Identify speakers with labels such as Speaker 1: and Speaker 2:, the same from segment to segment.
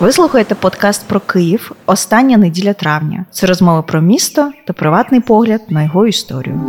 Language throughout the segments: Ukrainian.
Speaker 1: Ви слухаєте подкаст про Київ. Остання неділя травня. Це розмови про місто та приватний погляд на його історію.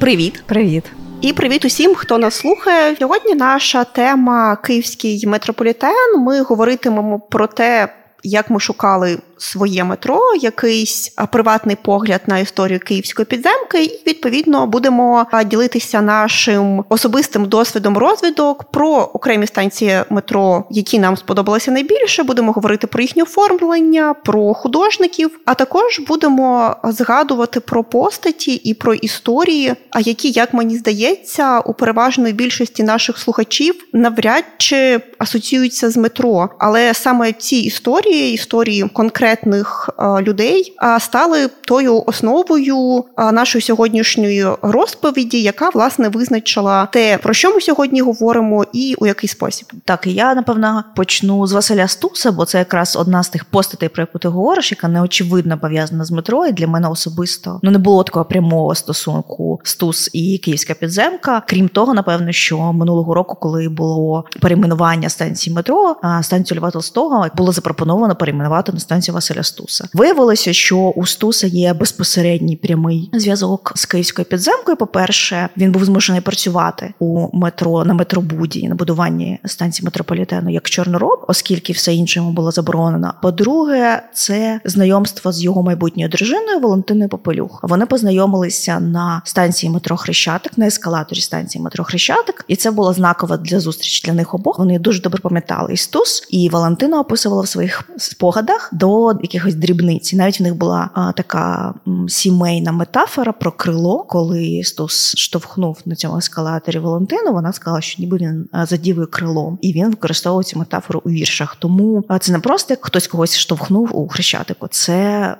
Speaker 2: Привіт,
Speaker 1: Привіт.
Speaker 2: і привіт усім, хто нас слухає. Сьогодні наша тема Київський метрополітен. Ми говоритимемо про те, як ми шукали своє метро, якийсь приватний погляд на історію київської підземки, і відповідно будемо ділитися нашим особистим досвідом розвідок про окремі станції метро, які нам сподобалися найбільше. Будемо говорити про їхнє оформлення, про художників, а також будемо згадувати про постаті і про історії, а які, як мені здається, у переважної більшості наших слухачів навряд чи асоціюються з метро. Але саме ці історії, історії конкретно конкретних людей стали тою основою нашої сьогоднішньої розповіді, яка власне визначила те, про що ми сьогодні говоримо, і у який спосіб.
Speaker 1: Так, я напевно почну з Василя Стуса, бо це якраз одна з тих постатей, про яку ти говориш, яка неочевидно пов'язана з метро. І для мене особисто ну не було такого прямого стосунку Стус і Київська підземка. Крім того, напевно, що минулого року, коли було перейменування станції метро, станцію Льва Толстого було запропоновано перейменувати на станцію Василя Стуса. Виявилося, що у Стуса є безпосередній прямий зв'язок з київською підземкою. По перше, він був змушений працювати у метро на метробуді на будуванні станції метрополітену як чорнороб, оскільки все інше йому було заборонено. По-друге, це знайомство з його майбутньою дружиною Валентиною Попелюх. Вони познайомилися на станції метро Хрещатик, на ескалаторі станції метро Хрещатик, і це було знаково для зустрічі для них обох. Вони дуже добре пам'ятали і Стус, і Валентина описувала в своїх спогадах до якихось дрібниць. І Навіть в них була а, така сімейна метафора про крило, коли Стус штовхнув на цьому ескалаторі Валентину. Вона сказала, що ніби він задівує крилом, і він використовував цю метафору у віршах. Тому це не просто як хтось когось штовхнув у хрещатику. Це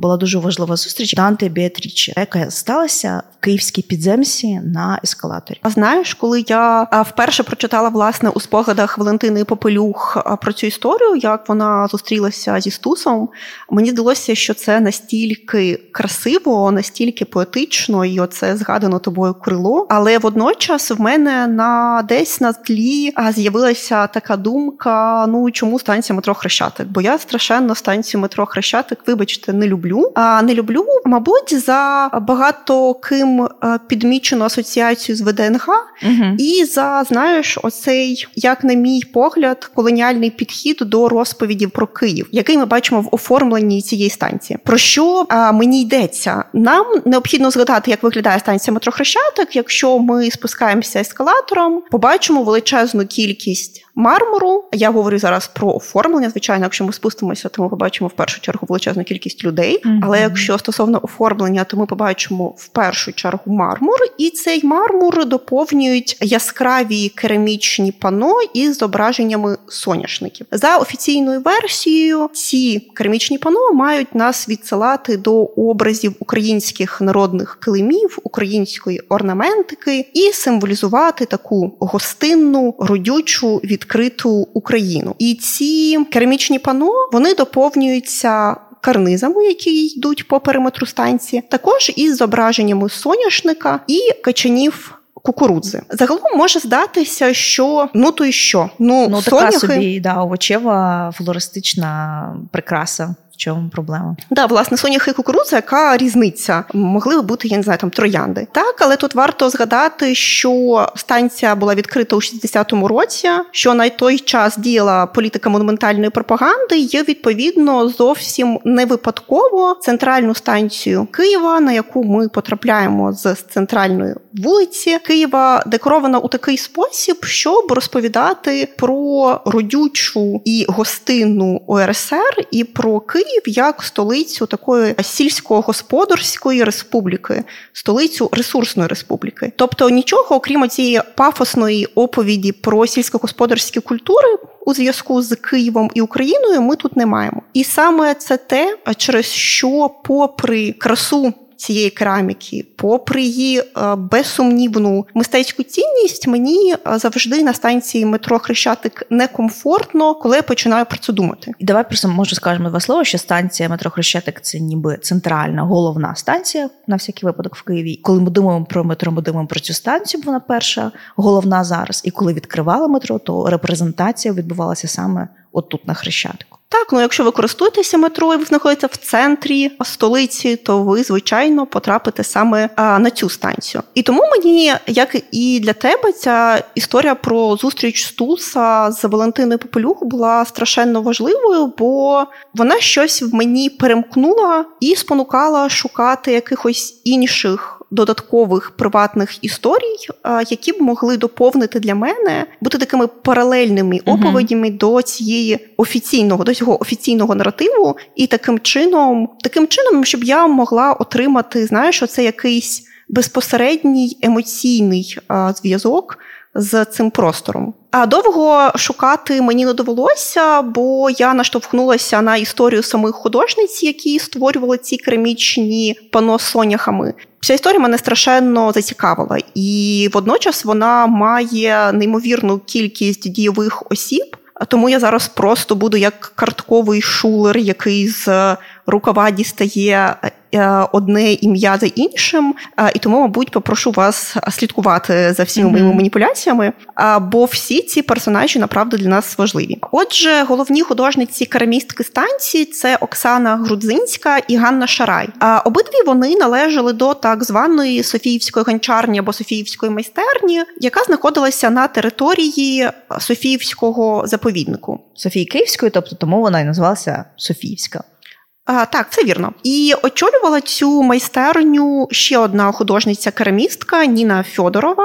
Speaker 1: була дуже важлива зустріч Данте Біатрічі, яка сталася в київській підземці на ескалаторі.
Speaker 2: А знаєш, коли я вперше прочитала власне у спогадах Валентини Попелюх про цю історію, як вона зустрілася зі Стусом, часом мені здалося, що це настільки красиво, настільки поетично, і оце згадано тобою крило. Але водночас в мене на десь на тлі з'явилася така думка: ну чому станція метро Хрещатик? Бо я страшенно станцію метро Хрещатик, вибачте, не люблю. А не люблю, мабуть, за багато ким підмічену асоціацію з ВДНГ, угу. і за знаєш, оцей, як на мій погляд, колоніальний підхід до розповіді про Київ, який ми бачимо в оформленні цієї станції. Про що мені йдеться? Нам необхідно згадати, як виглядає станція метро Хрещатик. Якщо ми спускаємося ескалатором, побачимо величезну кількість мармуру. Я говорю зараз про оформлення. Звичайно, якщо ми спустимося, то ми побачимо в першу чергу величезну кількість людей. Mm-hmm. Але якщо стосовно оформлення, то ми побачимо в першу чергу мармур, і цей мармур доповнюють яскраві керамічні пано із зображеннями соняшників. За офіційною версією, ці керамічні пано мають нас відсилати до образів українських народних килимів, української орнаментики і символізувати таку гостинну, родючу від відкриту Україну. І ці керамічні пано вони доповнюються. Карнизами, які йдуть по периметру станції, також із зображеннями соняшника і качанів кукурудзи. Загалом може здатися, що ну то й що?
Speaker 1: Ну, ну така собі да, овочева флористична прикраса чому проблема?
Speaker 2: Да, власне, соняхи і кукурудза, яка різниця? Могли б бути, я не знаю, там троянди. Так, але тут варто згадати, що станція була відкрита у 60-му році, що на той час діяла політика монументальної пропаганди, є відповідно зовсім не випадково центральну станцію Києва, на яку ми потрапляємо з центральної вулиці Києва, декорована у такий спосіб, щоб розповідати про родючу і гостинну ОРСР і про Київ. Київ як столицю такої сільськогосподарської республіки, столицю ресурсної республіки. Тобто нічого, окрім цієї пафосної оповіді про сільськогосподарські культури. У зв'язку з Києвом і Україною ми тут не маємо, і саме це те, через що, попри красу цієї кераміки, попри її е, безсумнівну мистецьку цінність, мені е, завжди на станції метро Хрещатик некомфортно, коли я починаю про це думати.
Speaker 1: І давай просто можу скажемо два слова, що станція метро Хрещатик це ніби центральна головна станція на всякий випадок в Києві. Коли ми думаємо про метро, ми думаємо про цю станцію. Вона перша головна зараз. І коли відкривали метро, то репрезентація відбувалася саме отут на Хрещатику.
Speaker 2: Так, ну якщо ви користуєтеся метро і ви знаходитеся в центрі столиці, то ви звичайно потрапите саме а, на цю станцію. І тому мені, як і для тебе, ця історія про зустріч Стуса з Валентиною Попелюх була страшенно важливою, бо вона щось в мені перемкнула і спонукала шукати якихось інших додаткових приватних історій, які б могли доповнити для мене бути такими паралельними оповідями uh-huh. до цієї офіційного до цього офіційного наративу, і таким чином, таким чином, щоб я могла отримати, знаєш, оце якийсь безпосередній емоційний зв'язок з цим простором. А довго шукати мені не довелося, бо я наштовхнулася на історію самих художниць, які створювали ці керамічні пано з соняхами. Ця історія мене страшенно зацікавила, і водночас вона має неймовірну кількість дійових осіб. Тому я зараз просто буду як картковий шулер, який з рукава дістає одне ім'я за іншим, е, і тому, мабуть, попрошу вас слідкувати за всіма mm-hmm. моїми маніпуляціями. Бо всі ці персонажі направду для нас важливі. Отже, головні художниці керамістки станції це Оксана Грудзинська і Ганна Шарай. Обидві вони належали до так званої Софіївської гончарні або Софіївської майстерні, яка знаходилася на території Софіївського заповіднику.
Speaker 1: Софії Київської, тобто тому вона і називалася Софіївська.
Speaker 2: А, Так, це вірно. І очолювала цю майстерню ще одна художниця-керамістка Ніна Фьодорова.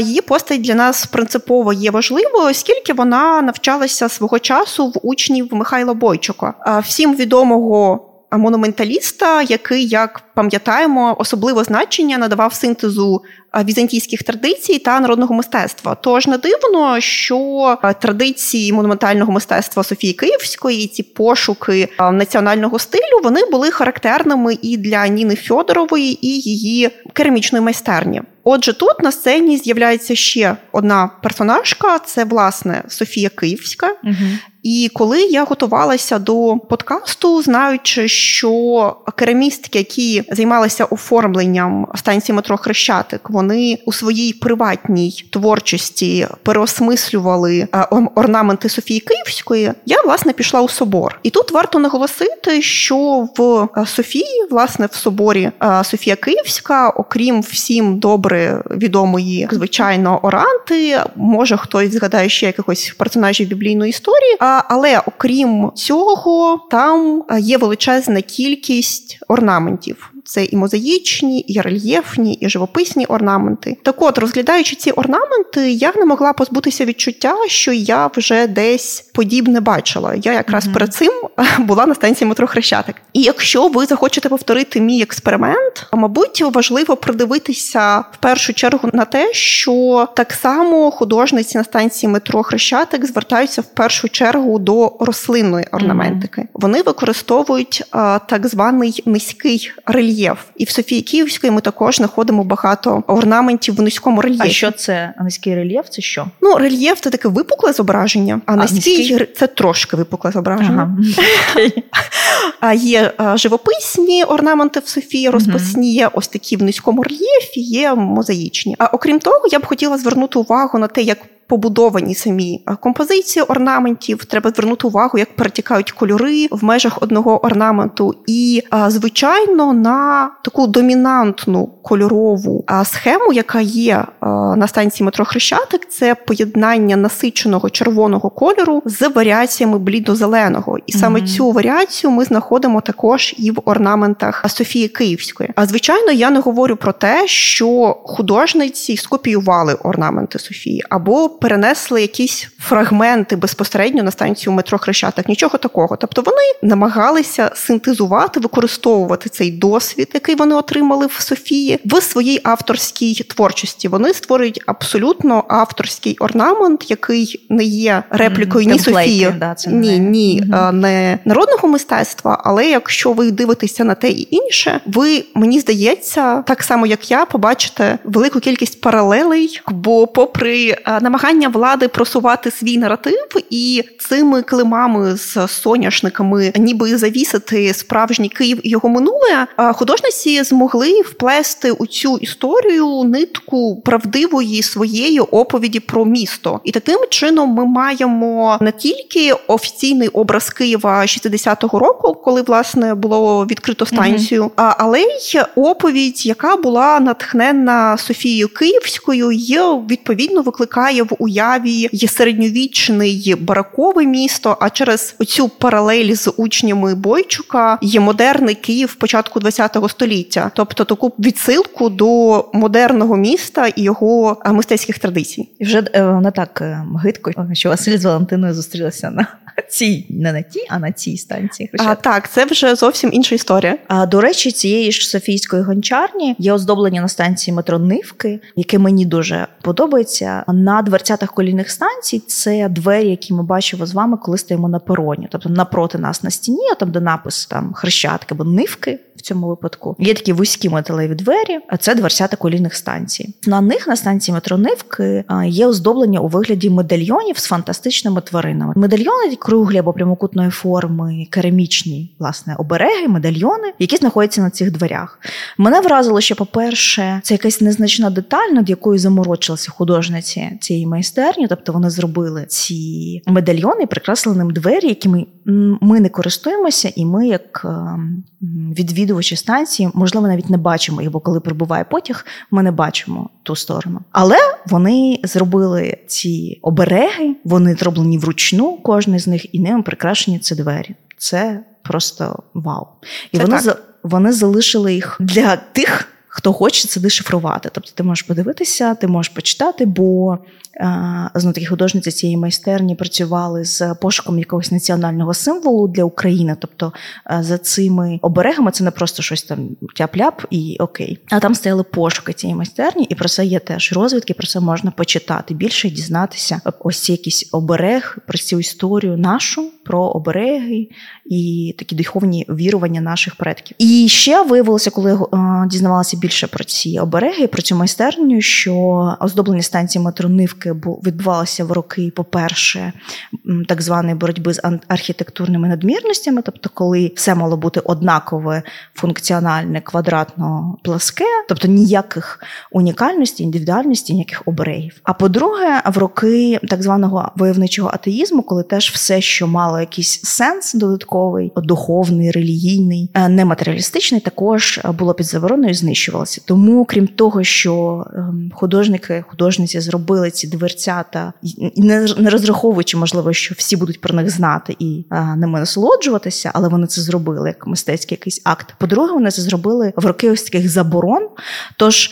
Speaker 2: Її постать для нас принципово є важливою, оскільки вона навчалася свого часу в учнів Михайла Бойчука, всім відомого монументаліста, який, як пам'ятаємо, особливе значення надавав синтезу візантійських традицій та народного мистецтва. Тож не дивно, що традиції монументального мистецтва Софії Київської, ці пошуки національного стилю, вони були характерними і для Ніни Фьодорової, і її керамічної майстерні. Отже, тут на сцені з'являється ще одна персонажка: це власне Софія Київська. Угу. І коли я готувалася до подкасту, знаючи, що керамістки, які займалися оформленням станції метро Хрещатик, вони у своїй приватній творчості переосмислювали е, орнаменти Софії Київської, я власне пішла у собор. І тут варто наголосити, що в е, Софії, власне, в соборі е, Софія Київська, окрім всім добре відомої, звичайно, оранти, може хтось згадає ще якихось персонажів біблійної історії. Але окрім цього, там є величезна кількість орнаментів. Це і мозаїчні, і рельєфні, і живописні орнаменти. Так от, розглядаючи ці орнаменти, я не могла позбутися відчуття, що я вже десь подібне бачила. Я якраз mm-hmm. перед цим була на станції метро Хрещатик. І якщо ви захочете повторити мій експеримент, мабуть, важливо придивитися в першу чергу на те, що так само художниці на станції метро Хрещатик звертаються в першу чергу до рослинної орнаментики. Mm-hmm. Вони використовують а, так званий низький рельєф. І в Софії Київської ми також знаходимо багато орнаментів в низькому рельєфі.
Speaker 1: А що це низький рельєф? Це що?
Speaker 2: Ну, рельєф це таке випукле зображення, а, а низький, низький це трошки випукле зображення. Ага. Є живописні орнаменти в Софії, розписні, є ось такі в низькому рельєфі, є мозаїчні. А окрім того, я б хотіла звернути увагу на те, як побудовані самі композиції орнаментів. Треба звернути увагу, як перетікають кольори в межах одного орнаменту, і звичайно на таку домінантну кольорову схему, яка є на станції метро Хрещатик, це поєднання насиченого червоного кольору з варіаціями блідо-зеленого. І саме mm-hmm. цю варіацію ми знаходимо також і в орнаментах Софії Київської. А звичайно, я не говорю про те, що художниці скопіювали орнаменти Софії або перенесли якісь фрагменти безпосередньо на станцію метро Хрещатик. Нічого такого. Тобто вони намагалися синтезувати, використовувати цей досвід, який вони отримали в Софії, в своїй авторській творчості. Вони створюють абсолютно авторський орнамент, який не є реплікою mm, ні Софії,
Speaker 1: да, це
Speaker 2: ні, ні, mm-hmm. не народного мистецтва. Але якщо ви дивитеся на те і інше, ви мені здається, так само як я, побачите велику кількість паралелей, бо, попри намагання влади просувати свій наратив і цими климами з соняшниками, ніби завісити справжній Київ і його минуле, художниці змогли вплести у цю історію нитку правдивої своєї оповіді про місто, і таким чином ми маємо не тільки офіційний образ Києва 60-го року, коли власне було відкрито станцію, mm-hmm. але й оповідь, яка була натхнена Софією Київською, і відповідно викликає в уяві є середньовічний баракове місто. А через оцю паралель з учнями Бойчука є модерний Київ початку ХХ століття, тобто таку відсилку до модерного міста і його мистецьких традицій.
Speaker 1: І вже вона не так е, гидко, що Василь з Валентиною зустрілася на цій, не на тій, а на цій станції.
Speaker 2: А так, це вже зовсім інша історія.
Speaker 1: А до речі, цієї ж Софійської гончарні є оздоблення на станції метро Нивки, яке мені дуже подобається. На дверцятах колійних станцій це двері, які ми бачимо з вами, коли стоїмо на пероні. Тобто напроти нас на стіні, а там де напис там хрещатки або нивки цьому випадку. Є такі вузькі металеві двері, а це дверцята колійних станцій. На них на станції метро Нивки є оздоблення у вигляді медальйонів з фантастичними тваринами. Медальйони круглі або прямокутної форми, керамічні власне обереги, медальйони, які знаходяться на цих дверях. Мене вразило, що, по-перше, це якась незначна деталь, над якою заморочилися художниці цієї майстерні. Тобто вони зробили ці медальйони, і ним двері, якими ми не користуємося, і ми, як ем, відвідувачі станції, можливо, навіть не бачимо їх, бо коли прибуває потяг, ми не бачимо ту сторону. Але вони зробили ці обереги, вони зроблені вручну, кожен з них, і ними прикрашені ці двері. Це просто вау. І
Speaker 2: це
Speaker 1: вони
Speaker 2: так.
Speaker 1: вони залишили їх для тих. Хто хоче це дешифрувати. Тобто ти можеш подивитися, ти можеш почитати, бо знову таки художниці цієї майстерні працювали з пошуком якогось національного символу для України. Тобто за цими оберегами це не просто щось там тяп-ляп і окей. А там стояли пошуки цієї майстерні, і про це є теж розвідки. Про це можна почитати більше дізнатися. Ось якісь оберег про цю історію нашу, про обереги і такі духовні вірування наших предків. І ще виявилося, коли дізнавалася більше про ці обереги, про цю майстерню, що оздоблення станції метро Нивки відбувалося в роки, по-перше, так званої боротьби з архітектурними надмірностями, тобто, коли все мало бути однакове, функціональне, квадратно пласке, тобто ніяких унікальності, індивідуальності, ніяких оберегів. А по-друге, в роки так званого войовничого атеїзму, коли теж все, що мало якийсь сенс додатковий, духовний, релігійний, е, нематеріалістичний, також було під забороною, знищувалося. Тому, крім того, що ем, художники, художниці зробили ці дверцята, не розраховуючи, можливо, що всі будуть про них знати і ними насолоджуватися, але вони це зробили як мистецький якийсь акт. По-друге, вони це зробили в роки ось таких заборон. Тож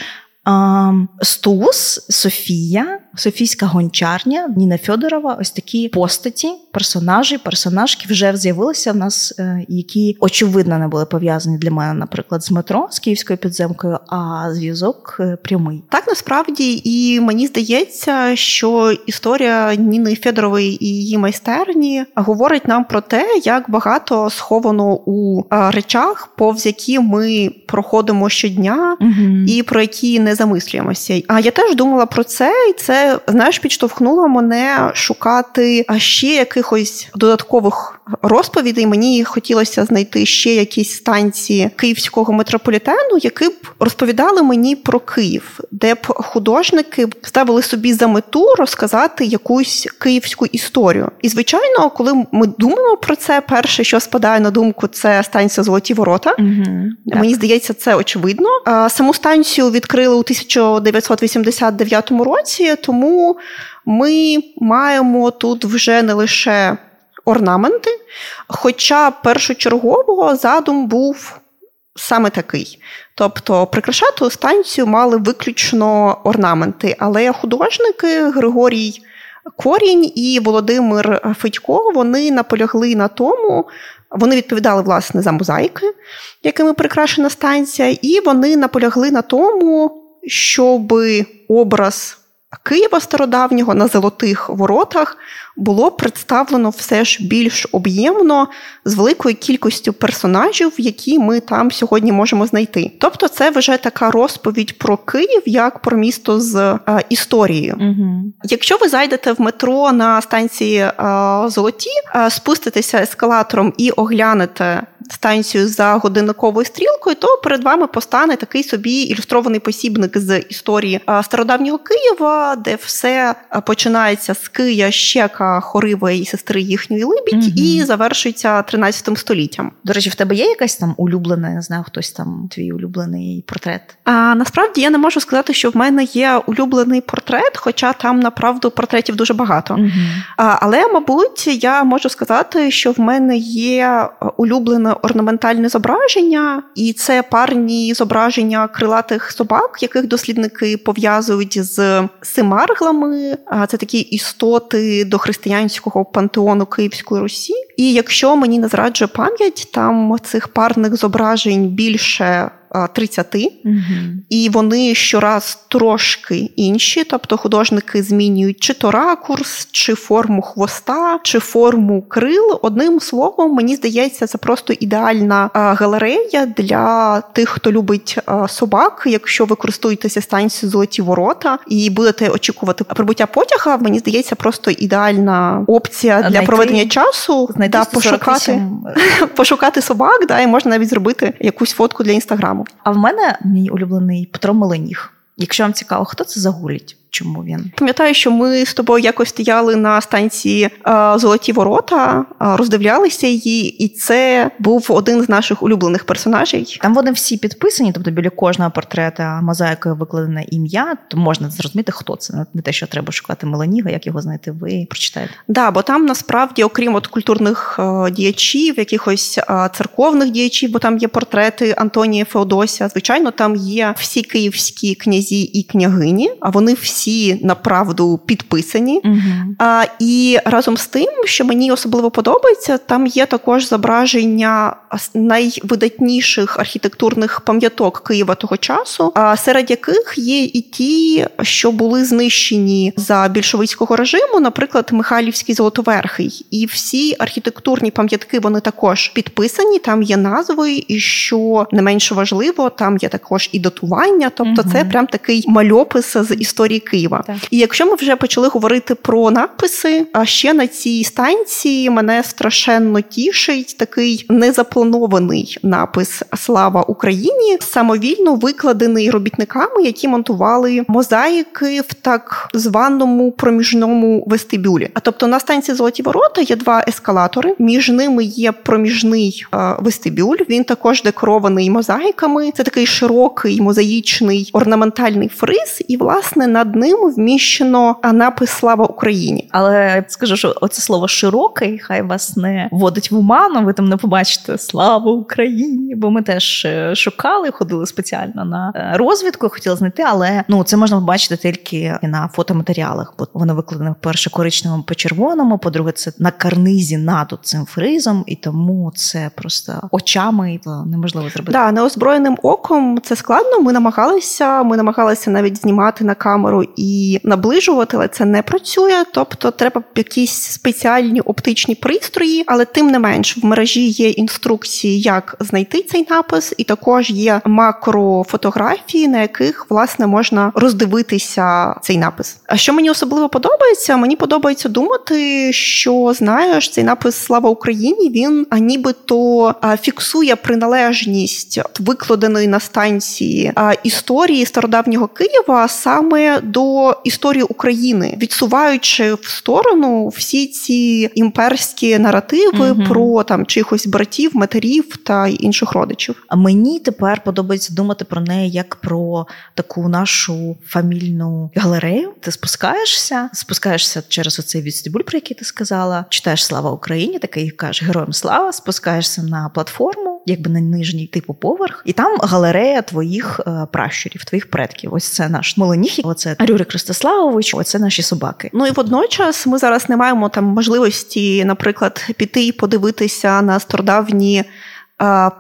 Speaker 1: Стус, Софія, Софійська гончарня, Ніна Федорова. Ось такі постаті, персонажі, персонажки вже з'явилися в нас, е, які очевидно не були пов'язані для мене, наприклад, з метро з київською підземкою, а зв'язок е, прямий.
Speaker 2: Так насправді і мені здається, що історія Ніни Федорової і її майстерні говорить нам про те, як багато сховано у речах, повз які ми проходимо щодня, угу. і про які не замислюємося. А я теж думала про це, і це знаєш, підштовхнуло мене шукати ще якихось додаткових розповідей. Мені хотілося знайти ще якісь станції київського метрополітену, які б розповідали мені про Київ, де б художники ставили собі за мету розказати якусь київську історію. І звичайно, коли ми думаємо про це, перше, що спадає на думку, це станція Золоті Ворота.
Speaker 1: Угу,
Speaker 2: Мені здається, це очевидно. Саму станцію відкрили у 1989 році, тому ми маємо тут вже не лише орнаменти, хоча першочергово задум був саме такий. Тобто прикрашати станцію мали виключно орнаменти, але художники Григорій Корінь і Володимир Федько вони наполягли на тому. Вони відповідали власне за мозаїки, якими прикрашена станція, і вони наполягли на тому, щоб образ Києва стародавнього на золотих воротах було представлено все ж більш об'ємно з великою кількістю персонажів, які ми там сьогодні можемо знайти. Тобто, це вже така розповідь про Київ як про місто з е, історією.
Speaker 1: Угу.
Speaker 2: Якщо ви зайдете в метро на станції е, Золоті, е, спуститеся ескалатором і оглянете станцію за годинниковою стрілкою, то перед вами постане такий собі ілюстрований посібник з історії стародавнього Києва, де все починається з Кия, Щека, Хорива і сестри їхньої Либідь,
Speaker 1: Мгм.
Speaker 2: і завершується 13 століттям.
Speaker 1: До речі, в тебе є якась там улюблена, я не знаю, хтось там твій улюблений портрет?
Speaker 2: А насправді я не можу сказати, що в мене є улюблений портрет, хоча там направду портретів дуже багато.
Speaker 1: Угу.
Speaker 2: А, Але, мабуть, я можу сказати, що в мене є улюблене орнаментальне зображення, і це парні зображення крилатих собак, яких дослідники пов'язують з симарглами. Це такі істоти до християнського пантеону Київської Русі. І якщо мені не зраджує пам'ять, там цих парних зображень більше 30.
Speaker 1: Угу.
Speaker 2: І вони щораз трошки інші, тобто художники змінюють чи то ракурс, чи форму хвоста, чи форму крил. Одним словом, мені здається, це просто ідеальна галерея для тих, хто любить собак. Якщо ви користуєтеся станцією золоті ворота і будете очікувати прибуття потяга, мені здається, просто ідеальна опція для
Speaker 1: Знайти-
Speaker 2: проведення часу,
Speaker 1: Знайти
Speaker 2: да, пошукати,
Speaker 1: 148.
Speaker 2: пошукати собак, да, і можна навіть зробити якусь фотку для інстаграму.
Speaker 1: А в мене мій улюблений Петро Меленіг. Якщо вам цікаво, хто це за гулять? Чому він?
Speaker 2: Пам'ятаю, що ми з тобою якось стояли на станції е, Золоті Ворота, е, роздивлялися її, і це був один з наших улюблених персонажей.
Speaker 1: Там вони всі підписані, тобто біля кожного портрета мозаїкою викладене ім'я, то можна зрозуміти, хто це. Не те, що треба шукати Меленіга, як його знайти, ви прочитаєте.
Speaker 2: Да, бо там насправді, окрім от культурних е, діячів, якихось церковних діячів, бо там є портрети Антонія Феодося. Звичайно, там є всі київські князі і княгині, а вони всі направду підписані.
Speaker 1: Угу.
Speaker 2: А, і разом з тим, що мені особливо подобається, там є також зображення найвидатніших архітектурних пам'яток Києва того часу, а серед яких є і ті, що були знищені за більшовицького режиму, наприклад, Михайлівський Золотоверхий. І всі архітектурні пам'ятки вони також підписані. Там є назви, і що не менш важливо, там є також і датування. Тобто, це прям такий мальопис з історії Києва.
Speaker 1: Так.
Speaker 2: І якщо ми вже почали говорити про надписи, а ще на цій станції мене страшенно тішить такий незапланований напис Слава Україні, самовільно викладений робітниками, які монтували мозаїки в так званому проміжному вестибюлі. А тобто на станції Золоті Ворота є два ескалатори. Між ними є проміжний е, вестибюль. Він також декорований мозаїками. Це такий широкий мозаїчний орнаментальний фриз, і власне над ним вміщено напис Слава Україні.
Speaker 1: Але скажу, що оце слово широкий, хай вас не вводить в оману, ви там не побачите Слава Україні! Бо ми теж е, шукали, ходили спеціально на е, розвідку, хотіли знайти, але ну це можна побачити тільки на фотоматеріалах, бо воно викладено перше коричневому по червоному, по-друге, це на карнизі над цим фризом, і тому це просто очами е, неможливо зробити.
Speaker 2: Да, неозброєним оком це складно. Ми намагалися. Ми намагалися навіть знімати на камеру і наближувати, але це не працює. Тобто, треба якісь спеціальні оптичні пристрої, але тим не менш в мережі є інструкції, як знайти цей напис, і також є макрофотографії, на яких власне можна роздивитися цей напис. А що мені особливо подобається? Мені подобається думати, що знаєш, цей напис Слава Україні він нібито фіксує приналежність викладеної на станції історії стародавнього Києва саме до історії України, відсуваючи в сторону всі ці імперські наративи
Speaker 1: Мгм.
Speaker 2: про там чихось братів, матерів та інших родичів.
Speaker 1: А мені тепер подобається думати про неї як про таку нашу фамільну галерею. Ти спускаєшся, спускаєшся через оцей відстібуль, про який ти сказала, читаєш Слава Україні, такий кажеш героям слава, спускаєшся на платформу. Якби на нижній типу поверх, і там галерея твоїх е, пращурів, твоїх предків. Ось це наш Моленіх, оце Рюрик Ростиславович, оце наші собаки.
Speaker 2: Ну і водночас ми зараз не маємо там можливості, наприклад, піти і подивитися на стародавні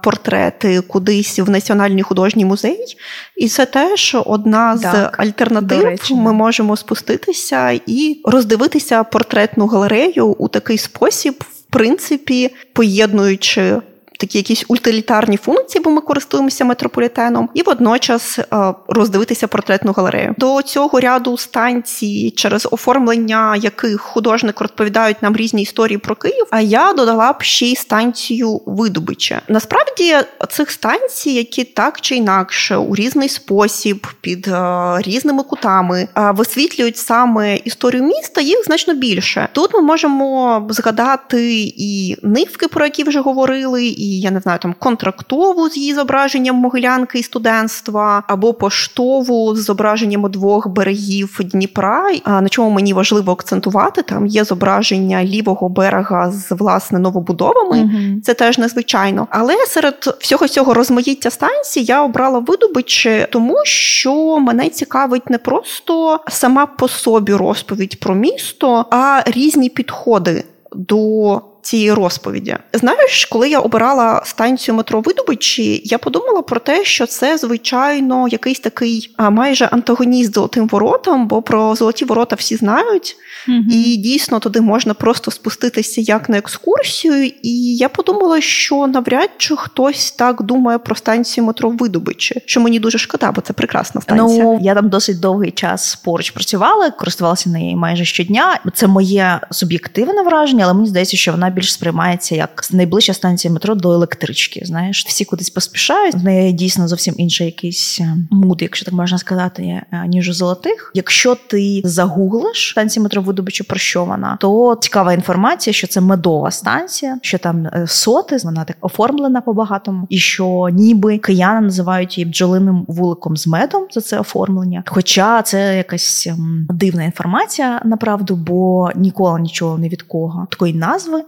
Speaker 2: портрети кудись в Національний художній музей. І це теж одна з так, альтернатив. Речі, Ми можемо спуститися і роздивитися портретну галерею у такий спосіб, в принципі, поєднуючи такі якісь утилітарні функції, бо ми користуємося метрополітеном, і водночас е, роздивитися портретну галерею. До цього ряду станцій, через оформлення яких художник розповідають нам різні історії про Київ. А я додала б ще й станцію видобича. Насправді цих станцій, які так чи інакше у різний спосіб під е, різними кутами е, висвітлюють саме історію міста, їх значно більше. Тут ми можемо згадати і нивки, про які вже говорили, і я не знаю, там контрактову з її зображенням могилянки і студентства, або поштову з зображенням двох берегів Дніпра. А на чому мені важливо акцентувати, там є зображення лівого берега з власне новобудовами. mm Це теж незвичайно. Але серед всього цього розмаїття станцій я обрала видобичі, тому що мене цікавить не просто сама по собі розповідь про місто, а різні підходи до цієї розповіді. Знаєш, коли я обирала станцію метро Видобичі, я подумала про те, що це звичайно якийсь такий а, майже антагоніст золотим воротам, бо про золоті ворота всі знають, mm і дійсно туди можна просто спуститися як на екскурсію. І я подумала, що навряд чи хтось так думає про станцію метро Видобичі, що мені дуже шкода, бо це прекрасна станція.
Speaker 1: Ну я там досить довгий час поруч працювала, користувалася нею майже щодня. Це моє суб'єктивне враження, але мені здається, що вона більш сприймається як найближча станція метро до електрички. Знаєш, всі кудись поспішають. В неї дійсно зовсім інший якийсь е, муд, якщо так можна сказати, е, ніж у золотих. Якщо ти загуглиш станцію метро видобичу, про що вона, то цікава інформація, що це медова станція, що там е, соти, вона так оформлена по багатому, і що ніби кияни називають її бджолиним вуликом з медом за це оформлення. Хоча це якась ем, дивна інформація, направду, бо ніколи нічого не від кого такої назви.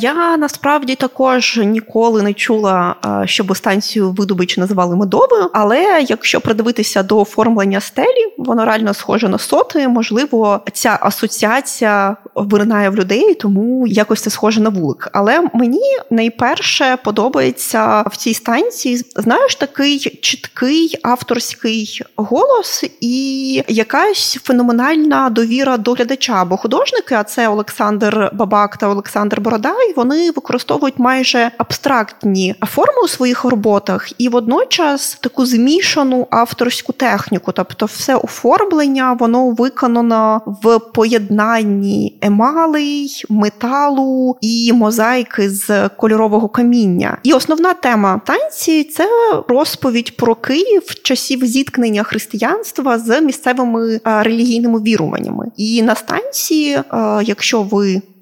Speaker 2: Я насправді також ніколи не чула, щоб станцію видобич називали медовою. Але якщо придивитися до оформлення стелі, воно реально схоже на соти. Можливо, ця асоціація виринає в людей, тому якось це схоже на вулик. Але мені найперше подобається в цій станції, знаєш, такий чіткий авторський голос і якась феноменальна довіра до глядача. Бо художники, а це Олександр Бабак та Олександр Борода. Бодай вони використовують майже абстрактні форми у своїх роботах і водночас таку змішану авторську техніку. Тобто, все оформлення воно виконано в поєднанні емалей, металу і мозаїки з кольорового каміння. І основна тема танці це розповідь про Київ часів зіткнення християнства з місцевими релігійними віруваннями. І на станції, якщо ви Е,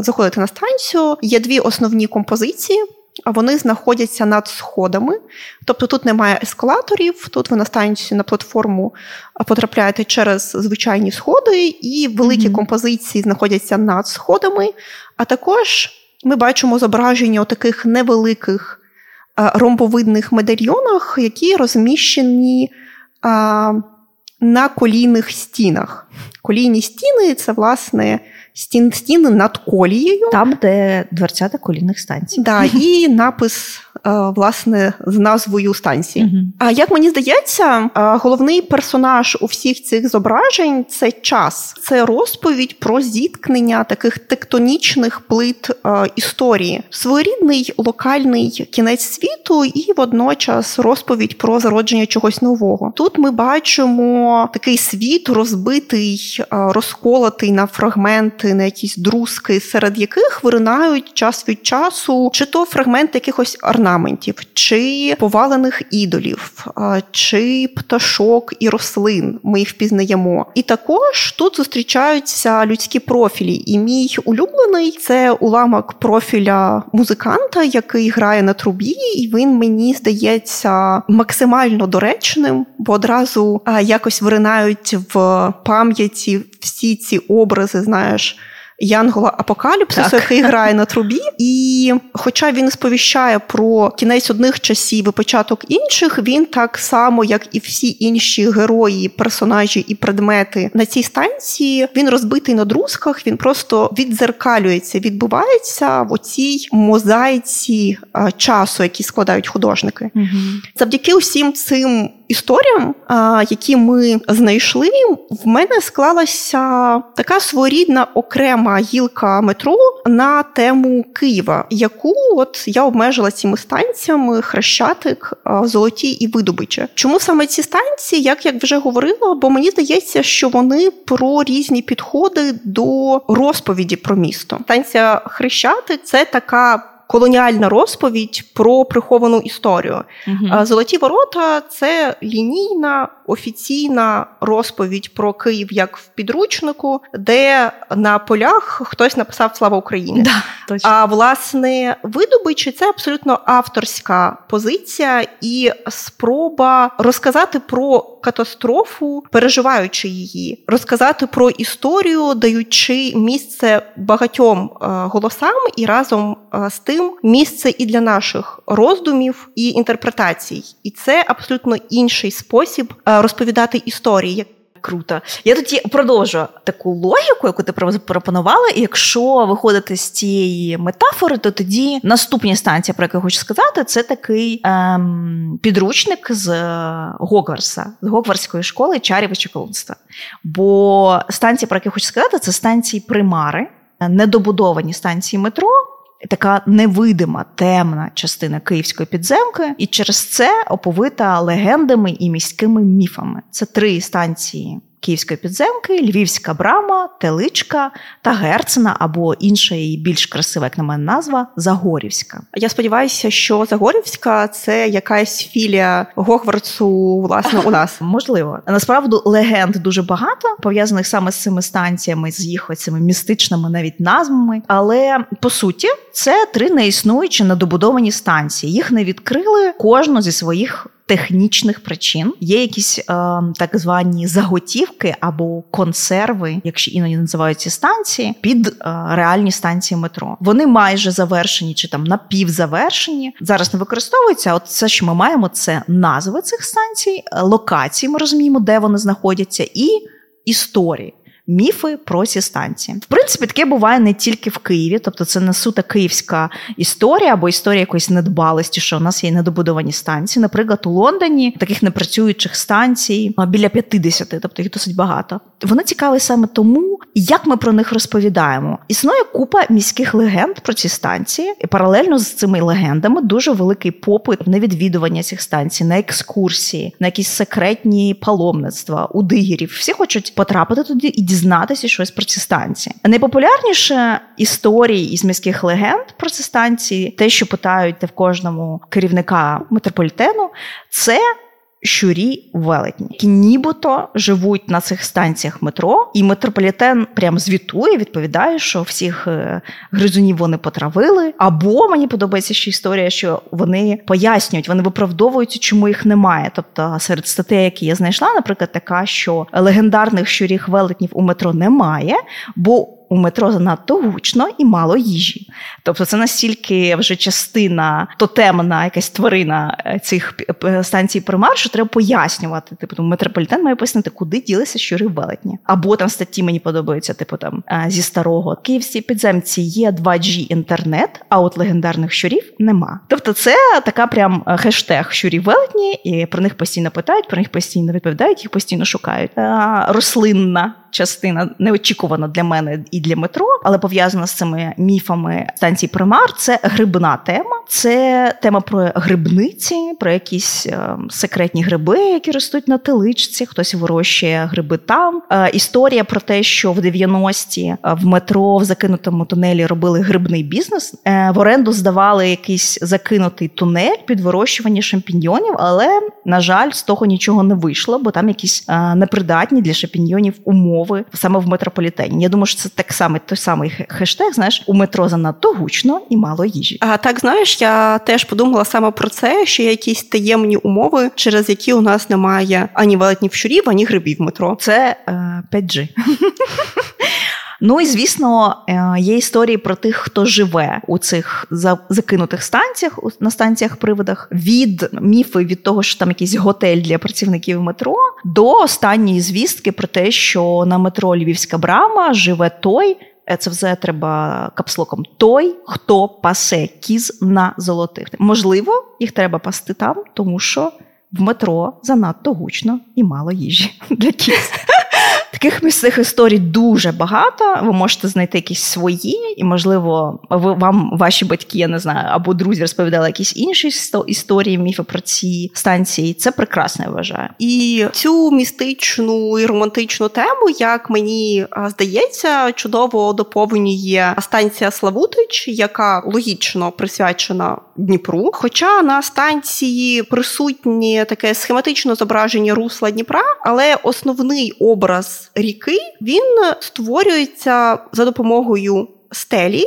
Speaker 2: заходите на станцію, є дві основні композиції. А вони знаходяться над сходами, тобто тут немає ескалаторів, тут ви на станцію на платформу потрапляєте через звичайні сходи, і великі mm-hmm. композиції знаходяться над сходами. А також ми бачимо зображення у таких невеликих ромбовидних медальйонах, які розміщені на колійних стінах. Колійні стіни це, власне, стін стіни над колією.
Speaker 1: Там, де дверцята колінних станцій.
Speaker 2: Да, І напис власне з назвою станції. А як мені здається, е, головний персонаж у всіх цих зображень це час, це розповідь про зіткнення таких тектонічних плит е, історії, своєрідний локальний кінець світу, і водночас розповідь про зародження чогось нового. Тут ми бачимо такий світ розбитий, розколотий на фрагменти, на якісь друзки, серед яких виринають час від часу, чи то фрагменти якихось орнаментів, орнаментів, чи повалених ідолів, чи пташок і рослин. Ми їх впізнаємо. І також тут зустрічаються людські профілі. І мій улюблений це уламок профіля музиканта, який грає на трубі, і він мені здається максимально доречним, бо одразу якось виринають в пам'яті всі ці образи, знаєш Янгола Апокаліпсису, який грає на трубі. І хоча він сповіщає про кінець одних часів і початок інших, він так само, як і всі інші герої, персонажі і предмети на цій станції, він розбитий на друзках, він просто відзеркалюється, відбувається в оцій мозаїці часу, які складають художники. Угу. Завдяки усім цим історіям, які ми знайшли, в мене склалася така своєрідна окрема гілка метро на тему Києва, яку от я обмежила цими станціями Хрещатик, Золоті і Видобиче. Чому саме ці станції, як я вже говорила, бо мені здається, що вони про різні підходи до розповіді про місто. Станція Хрещатик це така колоніальна розповідь про приховану історію. Угу. Золоті ворота це лінійна офіційна розповідь про Київ як в підручнику, де на полях хтось написав Слава Україні.
Speaker 1: Да, точно.
Speaker 2: А власне видобичі це абсолютно авторська позиція і спроба розказати про катастрофу, переживаючи її, розказати про історію, даючи місце багатьом е, голосам і разом е, з тим місце і для наших роздумів і інтерпретацій. І це абсолютно інший спосіб е, розповідати історії.
Speaker 1: Круто. Я тоді продовжу таку логіку, яку ти пропонувала. І якщо виходити з цієї метафори, то тоді наступні станції, про які я хочу сказати, це такий ем, підручник з Гогварса, з Гогварської школи чарів і чоколунства. Бо станції, про які я хочу сказати, це станції примари, недобудовані станції метро така невидима темна частина київської підземки, і через це оповита легендами і міськими міфами. Це три станції Київської підземки, Львівська брама, Теличка та Герцена або інша і більш красива, як на мене, назва Загорівська.
Speaker 2: Я сподіваюся, що Загорівська це якась філія Гогвардсу, власне, у нас
Speaker 1: можливо. Насправді легенд дуже багато пов'язаних саме з цими станціями, з їх цими містичними навіть назвами. Але по суті, це три неіснуючі недобудовані станції. Їх не відкрили кожну зі своїх технічних причин. Є якісь е, так звані заготівки або консерви, якщо іноді називають ці станції, під е, реальні станції метро. Вони майже завершені чи там напівзавершені. Зараз не використовуються. От все, що ми маємо, це назви цих станцій, локації. Ми розуміємо, де вони знаходяться, і історії міфи про ці станції. В принципі, таке буває не тільки в Києві, тобто це не сута київська історія або історія якоїсь недбалості, що у нас є недобудовані станції. Наприклад, у Лондоні таких непрацюючих станцій біля 50, тобто їх досить багато. Вони цікаві саме тому, як ми про них розповідаємо. Існує купа міських легенд про ці станції, і паралельно з цими легендами дуже великий попит на відвідування цих станцій, на екскурсії, на якісь секретні паломництва у дигерів. Всі хочуть потрапити туди і дізнатися щось про ці станції. Найпопулярніше історії із міських легенд про ці станції, те, що питають в кожному керівника метрополітену, це щурі велетні, нібито живуть на цих станціях метро, і метрополітен прям звітує, відповідає, що всіх е, гризунів вони потравили. Або мені подобається ще історія, що вони пояснюють, вони виправдовуються, чому їх немає. Тобто серед статей, які я знайшла, наприклад, така, що легендарних щуріх велетнів у метро немає, бо у метро занадто гучно і мало їжі. Тобто це настільки вже частина тотемна, якась тварина е, цих станцій примар, що треба пояснювати. Типу, метрополітен має пояснити, куди ділися щури велетні. Або там статті мені подобаються, типу там е, зі старого Київській підземці є 2G інтернет, а от легендарних щурів нема. Тобто, це така прям е, хештег щурів велетні, і про них постійно питають, про них постійно відповідають, їх постійно шукають. Рослинна частина неочікувана для мене і для метро, але пов'язана з цими міфами станції примар. Це грибна тема. Це тема про грибниці, про якісь е, секретні гриби, які ростуть на теличці. Хтось вирощує гриби там. Е, історія про те, що в 90-ті е, в метро в закинутому тунелі робили грибний бізнес. В оренду здавали якийсь закинутий тунель під вирощування шампіньйонів, але на жаль, з того нічого не вийшло, бо там якісь непридатні для шампіньйонів умови саме в метрополітені. Я думаю, що це так само той самий хештег. Знаєш, у метро занадто гучно і мало їжі.
Speaker 2: А так знаєш, я теж подумала саме про це, що є якісь таємні умови, через які у нас немає ані велетнів щурів, ані грибів метро.
Speaker 1: Це е, 5G. Ну і звісно, е, є історії про тих, хто живе у цих закинутих станціях на станціях приводах від міфи від того, що там якийсь готель для працівників метро, до останньої звістки про те, що на метро Львівська брама живе той. Це все треба капслоком. Той, хто пасе кіз на золотих. Можливо, їх треба пасти там, тому що в метро занадто гучно і мало їжі для кіз. Таких місцевих історій дуже багато. Ви можете знайти якісь свої, і, можливо, ви вам ваші батьки, я не знаю, або друзі розповідали якісь інші історії, міфи про ці станції. Це прекрасно, я вважаю.
Speaker 2: І цю містичну і романтичну тему, як мені здається, чудово доповнює станція Славутич, яка логічно присвячена Дніпру. Хоча на станції присутні таке схематичне зображення русла Дніпра, але основний образ ріки він створюється за допомогою стелі,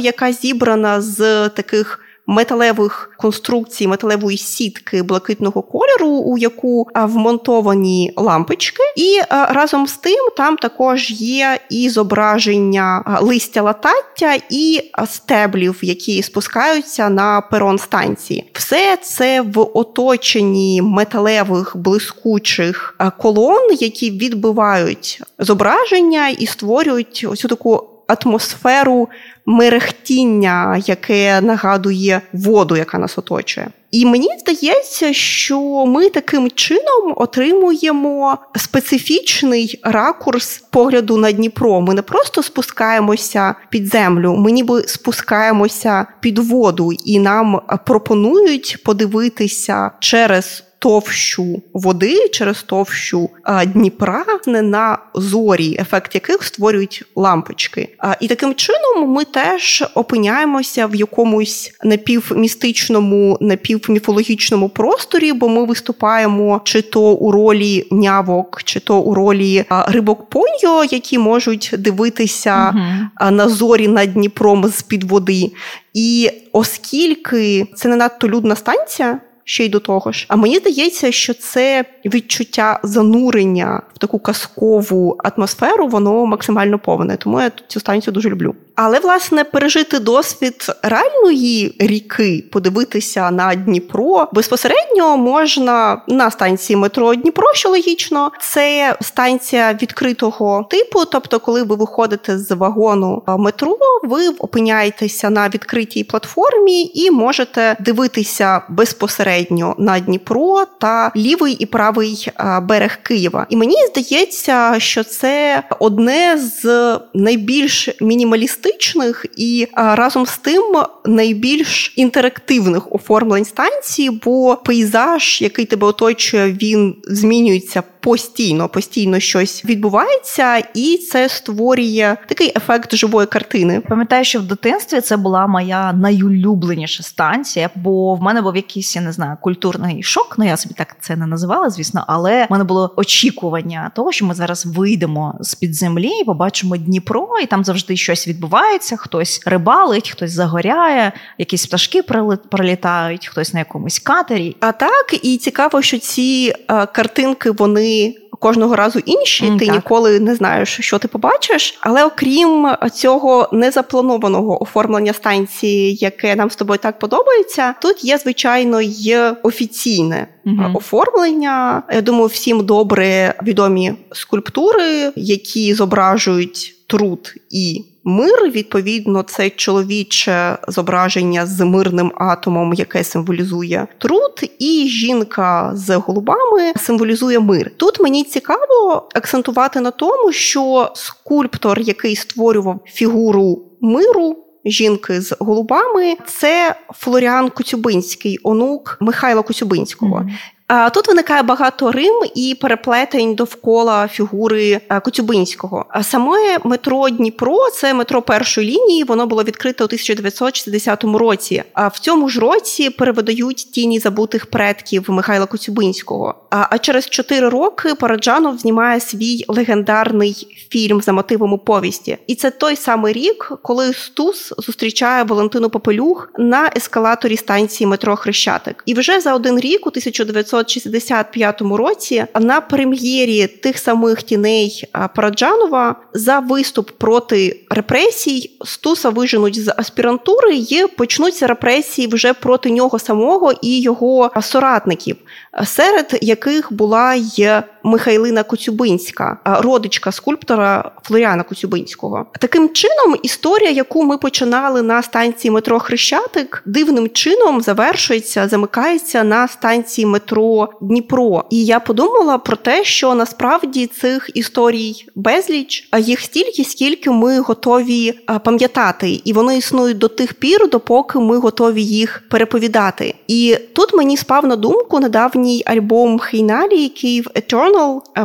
Speaker 2: яка зібрана з таких металевих конструкцій, металевої сітки блакитного кольору, у яку вмонтовані лампочки, і разом з тим там також є і зображення листя латаття і стеблів, які спускаються на перон станції. Все це в оточенні металевих блискучих колон, які відбивають зображення і створюють ось таку атмосферу мерехтіння, яке нагадує воду, яка нас оточує. І мені здається, що ми таким чином отримуємо специфічний ракурс погляду на Дніпро. Ми не просто спускаємося під землю, ми ніби спускаємося під воду, і нам пропонують подивитися через товщу води через товщу Дніпра не на зорі, ефект яких створюють лампочки. І таким чином ми теж опиняємося в якомусь напівмістичному, напівміфологічному просторі, бо ми виступаємо чи то у ролі нявок, чи то у ролі рибок поньо, які можуть дивитися угу. на зорі над Дніпром з під води. І оскільки це не надто людна станція ще й до того ж. А мені здається, що це відчуття занурення в таку казкову атмосферу, воно максимально повне. Тому я цю станцію дуже люблю. Але власне пережити досвід реальної ріки, подивитися на Дніпро безпосередньо можна на станції метро Дніпро, що логічно, це станція відкритого типу. Тобто, коли ви виходите з вагону метро, ви опиняєтеся на відкритій платформі і можете дивитися безпосередньо на Дніпро та лівий і правий берег Києва. І мені здається, що це одне з найбільш мінімалістичних реалістичних і разом з тим найбільш інтерактивних оформлень станції, бо пейзаж, який тебе оточує, він змінюється постійно, постійно щось відбувається, і це створює такий ефект живої картини.
Speaker 1: Пам'ятаю, що в дитинстві це була моя найулюбленіша станція, бо в мене був якийсь я не знаю культурний шок. Ну я собі так це не називала, звісно, але в мене було очікування того, що ми зараз вийдемо з під землі, і побачимо Дніпро, і там завжди щось відбувається. Хтось рибалить, хтось загоряє, якісь пташки пролітають, хтось на якомусь катері.
Speaker 2: А так і цікаво, що ці а, картинки вони кожного разу інші. Mm, ти так. ніколи не знаєш, що ти побачиш. Але окрім цього незапланованого оформлення станції, яке нам з тобою так подобається, тут є звичайно й офіційне. mm Оформлення, я думаю, всім добре відомі скульптури, які зображують труд і Мир, відповідно, це чоловіче зображення з мирним атомом, яке символізує труд, і жінка з голубами символізує мир. Тут мені цікаво акцентувати на тому, що скульптор, який створював фігуру миру. Жінки з голубами це Флоріан Коцюбинський, онук Михайла Коцюбинського. Mm-hmm. Тут виникає багато Рим і переплетень довкола фігури е, Коцюбинського. А саме метро Дніпро це метро першої лінії. Воно було відкрите у 1960 році. А в цьому ж році перевидають тіні забутих предків Михайла Коцюбинського. А через чотири роки Параджанов знімає свій легендарний фільм за мотивами повісті. І це той самий рік, коли Стус зустрічає Валентину Попелюх на ескалаторі станції метро Хрещатик. І вже за один рік у 1900 1965 році на прем'єрі тих самих тіней Параджанова за виступ проти репресій Стуса виженуть з аспірантури і почнуться репресії вже проти нього самого і його соратників, серед яких була й Михайлина Коцюбинська, родичка скульптора Флоріана Коцюбинського. Таким чином, історія, яку ми починали на станції метро Хрещатик, дивним чином завершується, замикається на станції метро Дніпро. І я подумала про те, що насправді цих історій безліч, а їх стільки, скільки ми готові пам'ятати, і вони існують до тих пір, допоки ми готові їх переповідати. І тут мені спав на думку недавній альбом Хейналі Київ Eternal,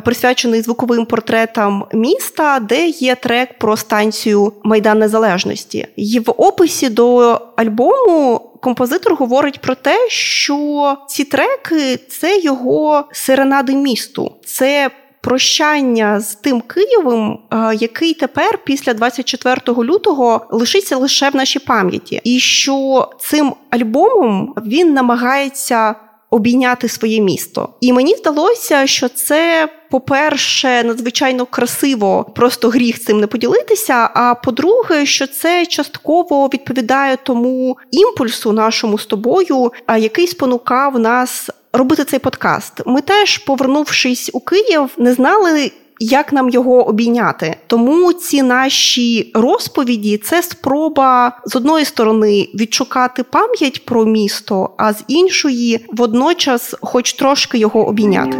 Speaker 2: присвячений звуковим портретам міста, де є трек про станцію Майдан Незалежності. І в описі до альбому. Композитор говорить про те, що ці треки це його серенади місту, це прощання з тим Києвом, який тепер, після 24 лютого, лишиться лише в нашій пам'яті, і що цим альбомом він намагається обійняти своє місто. І мені здалося, що це. По-перше, надзвичайно красиво, просто гріх цим не поділитися. А по-друге, що це частково відповідає тому імпульсу нашому з тобою, який спонукав нас робити цей подкаст. Ми теж, повернувшись у Київ, не знали. Як нам його обійняти? Тому ці наші розповіді це спроба з одної сторони відшукати пам'ять про місто, а з іншої водночас, хоч трошки його обійняти.